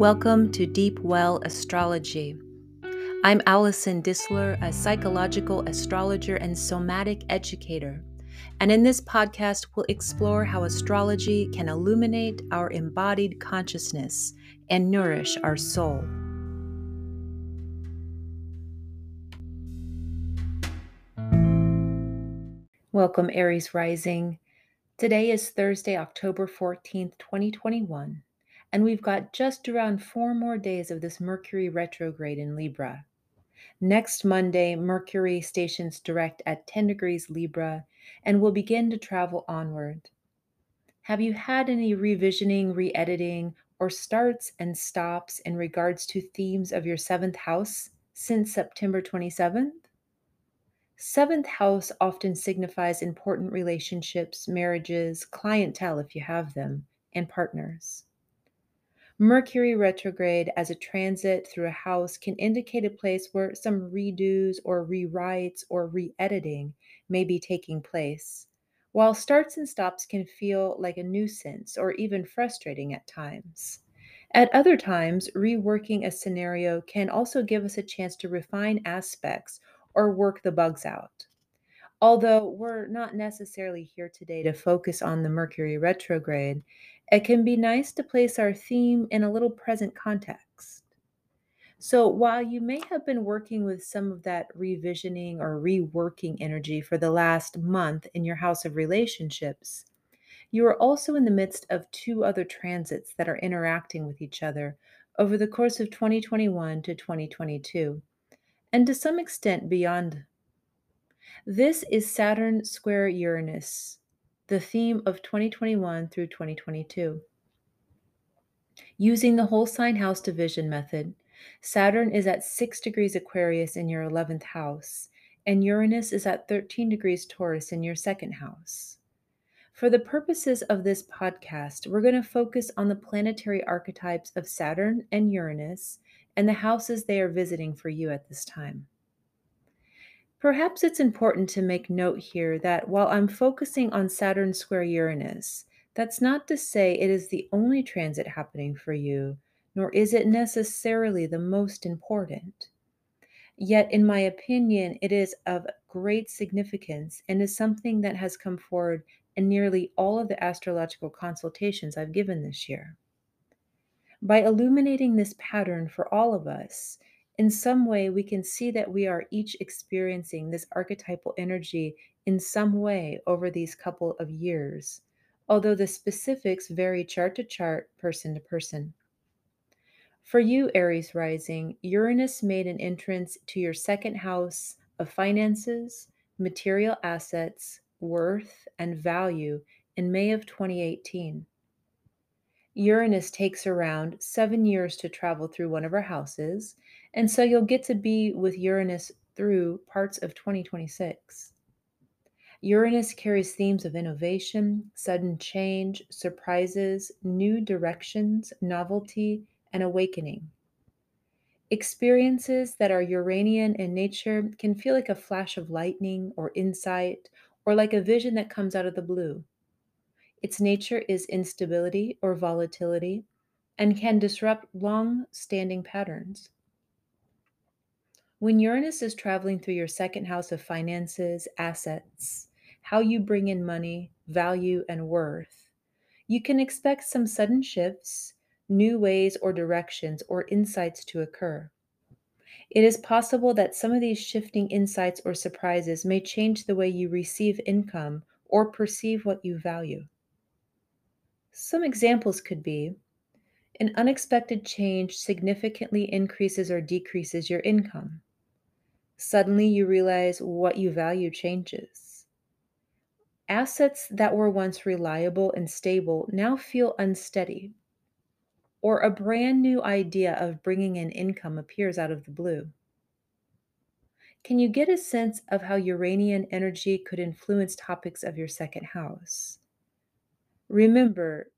Welcome to Deep Well Astrology. I'm Allison Disler, a psychological astrologer and somatic educator. And in this podcast, we'll explore how astrology can illuminate our embodied consciousness and nourish our soul. Welcome, Aries Rising. Today is Thursday, October 14th, 2021 and we've got just around four more days of this Mercury retrograde in Libra. Next Monday, Mercury stations direct at 10 degrees Libra and will begin to travel onward. Have you had any revisioning, re editing, or starts and stops in regards to themes of your seventh house since September 27th? Seventh house often signifies important relationships, marriages, clientele if you have them, and partners. Mercury retrograde as a transit through a house can indicate a place where some redos or rewrites or re editing may be taking place, while starts and stops can feel like a nuisance or even frustrating at times. At other times, reworking a scenario can also give us a chance to refine aspects or work the bugs out. Although we're not necessarily here today to focus on the Mercury retrograde, it can be nice to place our theme in a little present context. So, while you may have been working with some of that revisioning or reworking energy for the last month in your house of relationships, you are also in the midst of two other transits that are interacting with each other over the course of 2021 to 2022, and to some extent beyond. This is Saturn square Uranus, the theme of 2021 through 2022. Using the whole sign house division method, Saturn is at 6 degrees Aquarius in your 11th house, and Uranus is at 13 degrees Taurus in your second house. For the purposes of this podcast, we're going to focus on the planetary archetypes of Saturn and Uranus and the houses they are visiting for you at this time. Perhaps it's important to make note here that while I'm focusing on Saturn square Uranus, that's not to say it is the only transit happening for you, nor is it necessarily the most important. Yet, in my opinion, it is of great significance and is something that has come forward in nearly all of the astrological consultations I've given this year. By illuminating this pattern for all of us, in some way, we can see that we are each experiencing this archetypal energy in some way over these couple of years, although the specifics vary chart to chart, person to person. For you, Aries rising, Uranus made an entrance to your second house of finances, material assets, worth, and value in May of 2018. Uranus takes around seven years to travel through one of our houses, and so you'll get to be with Uranus through parts of 2026. Uranus carries themes of innovation, sudden change, surprises, new directions, novelty, and awakening. Experiences that are Uranian in nature can feel like a flash of lightning or insight, or like a vision that comes out of the blue. Its nature is instability or volatility and can disrupt long standing patterns. When Uranus is traveling through your second house of finances, assets, how you bring in money, value, and worth, you can expect some sudden shifts, new ways or directions, or insights to occur. It is possible that some of these shifting insights or surprises may change the way you receive income or perceive what you value. Some examples could be an unexpected change significantly increases or decreases your income. Suddenly, you realize what you value changes. Assets that were once reliable and stable now feel unsteady. Or a brand new idea of bringing in income appears out of the blue. Can you get a sense of how Uranian energy could influence topics of your second house? Remember,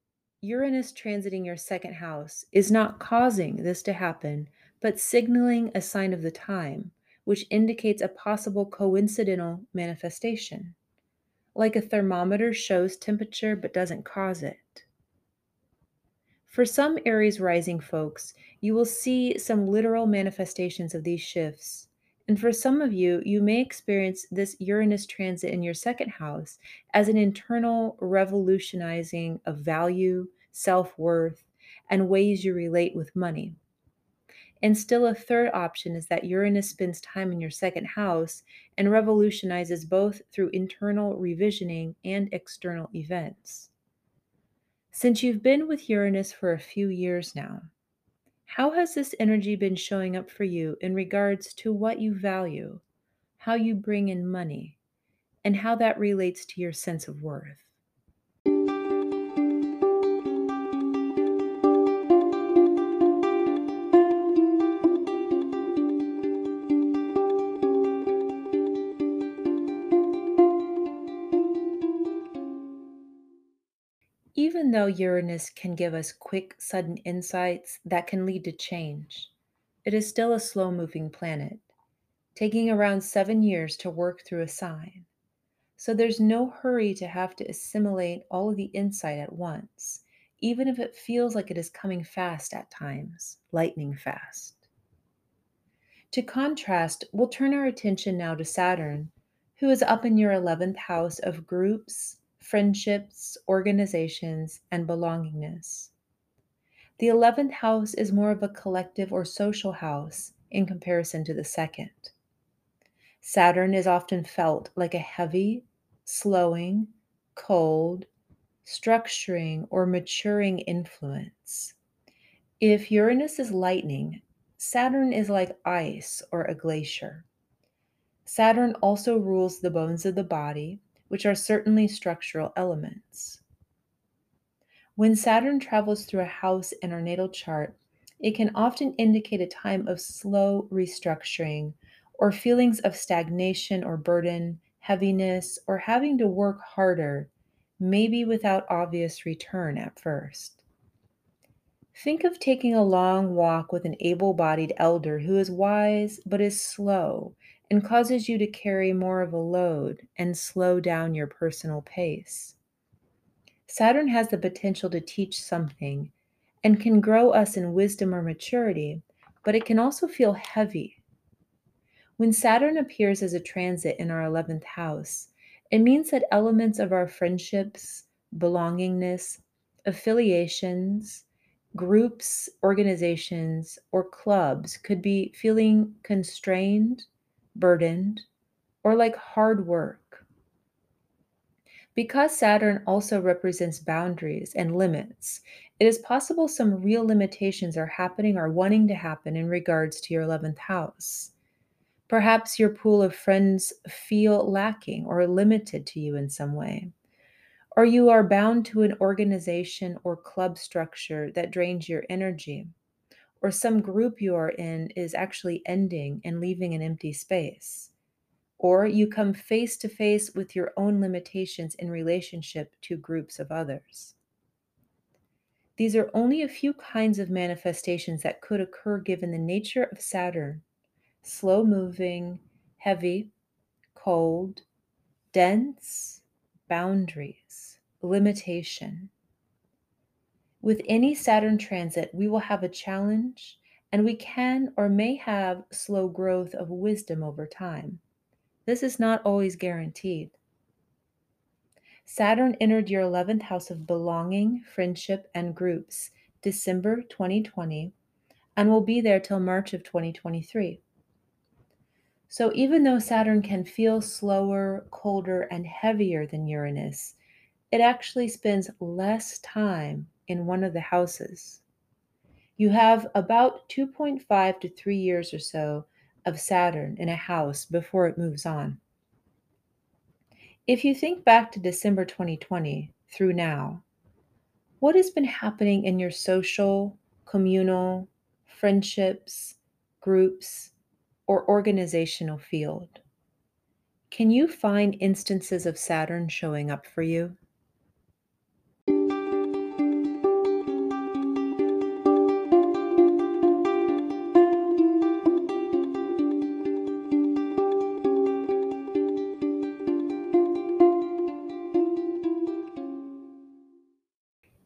Uranus transiting your second house is not causing this to happen, but signaling a sign of the time, which indicates a possible coincidental manifestation. Like a thermometer shows temperature but doesn't cause it. For some Aries rising folks, you will see some literal manifestations of these shifts. And for some of you, you may experience this Uranus transit in your second house as an internal revolutionizing of value, self worth, and ways you relate with money. And still, a third option is that Uranus spends time in your second house and revolutionizes both through internal revisioning and external events. Since you've been with Uranus for a few years now, how has this energy been showing up for you in regards to what you value, how you bring in money, and how that relates to your sense of worth? Though Uranus can give us quick, sudden insights that can lead to change, it is still a slow moving planet, taking around seven years to work through a sign. So there's no hurry to have to assimilate all of the insight at once, even if it feels like it is coming fast at times, lightning fast. To contrast, we'll turn our attention now to Saturn, who is up in your 11th house of groups, friendships, organizations, and belongingness. The 11th house is more of a collective or social house in comparison to the second. Saturn is often felt like a heavy, slowing, cold, structuring, or maturing influence. If Uranus is lightning, Saturn is like ice or a glacier. Saturn also rules the bones of the body which are certainly structural elements. When Saturn travels through a house in our natal chart, it can often indicate a time of slow restructuring or feelings of stagnation or burden, heaviness, or having to work harder, maybe without obvious return at first. Think of taking a long walk with an able bodied elder who is wise but is slow and causes you to carry more of a load and slow down your personal pace. Saturn has the potential to teach something and can grow us in wisdom or maturity, but it can also feel heavy. When Saturn appears as a transit in our 11th house, it means that elements of our friendships, belongingness, affiliations, groups, organizations, or clubs could be feeling constrained burdened, or like hard work. Because Saturn also represents boundaries and limits, it is possible some real limitations are happening or wanting to happen in regards to your 11th house. Perhaps your pool of friends feel lacking or limited to you in some way. Or you are bound to an organization or club structure that drains your energy or some group you are in is actually ending and leaving an empty space. Or you come face to face with your own limitations in relationship to groups of others. These are only a few kinds of manifestations that could occur given the nature of Saturn slow moving, heavy, cold, dense, boundaries, limitation. With any Saturn transit, we will have a challenge and we can or may have slow growth of wisdom over time. This is not always guaranteed. Saturn entered your 11th house of belonging, friendship, and groups December 2020 and will be there till March of 2023. So even though Saturn can feel slower, colder, and heavier than Uranus, it actually spends less time in one of the houses. You have about 2.5 to 3 years or so of Saturn in a house before it moves on. If you think back to December 2020 through now, what has been happening in your social, communal, friendships, groups, or organizational field? Can you find instances of Saturn showing up for you?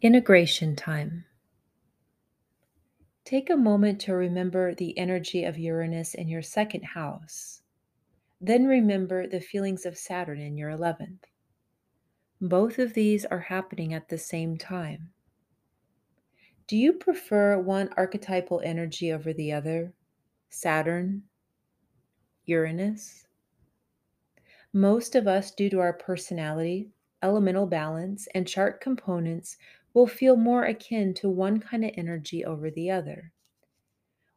Integration time. Take a moment to remember the energy of Uranus in your second house. Then remember the feelings of Saturn in your 11th. Both of these are happening at the same time. Do you prefer one archetypal energy over the other? Saturn? Uranus? Most of us, due to our personality, elemental balance, and chart components, will feel more akin to one kind of energy over the other.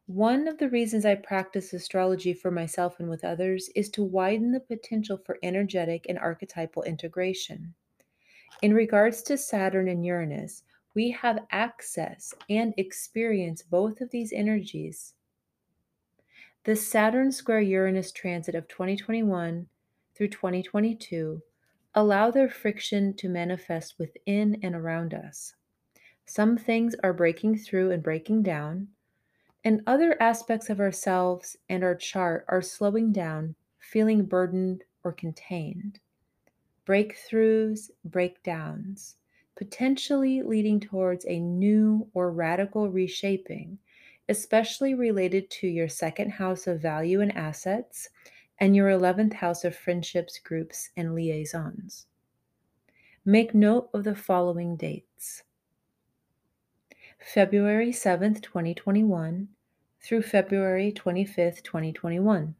One of the reasons I practice astrology for myself and with others is to widen the potential for energetic and archetypal integration. In regards to Saturn and Uranus, we have access and experience both of these energies. The Saturn square Uranus transit of 2021 through 2022 allow their friction to manifest within and around us. Some things are breaking through and breaking down, and other aspects of ourselves and our chart are slowing down, feeling burdened or contained. Breakthroughs, breakdowns, potentially leading towards a new or radical reshaping, especially related to your second house of value and assets and your 11th house of friendships, groups, and liaisons. Make note of the following dates February 7th, 2021 through February 25th, 2021.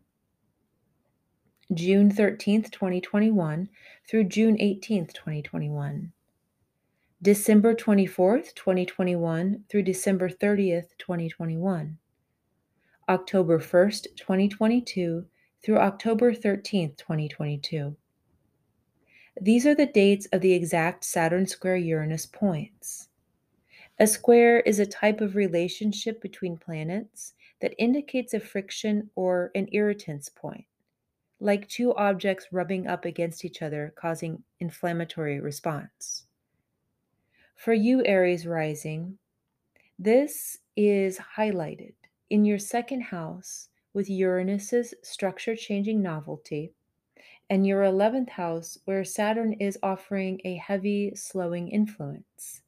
June 13th, 2021 through June 18th, 2021. December 24th, 2021 through December 30th, 2021. October 1st, 2022 through October 13, 2022. These are the dates of the exact Saturn square Uranus points. A square is a type of relationship between planets that indicates a friction or an irritance point, like two objects rubbing up against each other, causing inflammatory response. For you, Aries rising, this is highlighted in your second house with Uranus's structure changing novelty, and your 11th house, where Saturn is offering a heavy, slowing influence.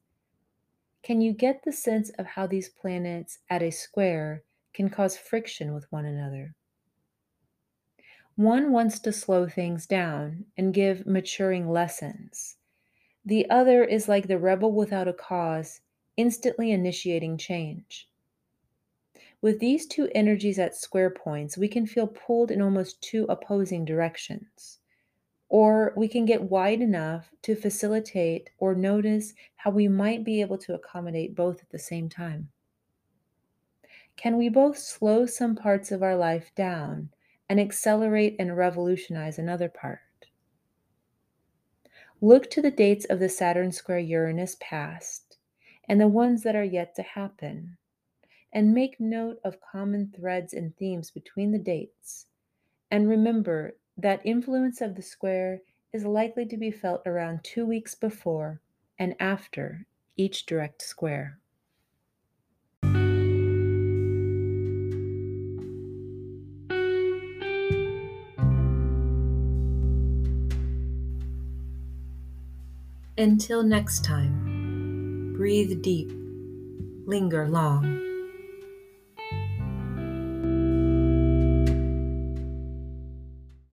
Can you get the sense of how these planets at a square can cause friction with one another? One wants to slow things down and give maturing lessons. The other is like the rebel without a cause, instantly initiating change. With these two energies at square points, we can feel pulled in almost two opposing directions. Or we can get wide enough to facilitate or notice how we might be able to accommodate both at the same time. Can we both slow some parts of our life down and accelerate and revolutionize another part? Look to the dates of the Saturn square Uranus past and the ones that are yet to happen and make note of common threads and themes between the dates. And remember that influence of the square is likely to be felt around two weeks before and after each direct square. Until next time, breathe deep, linger long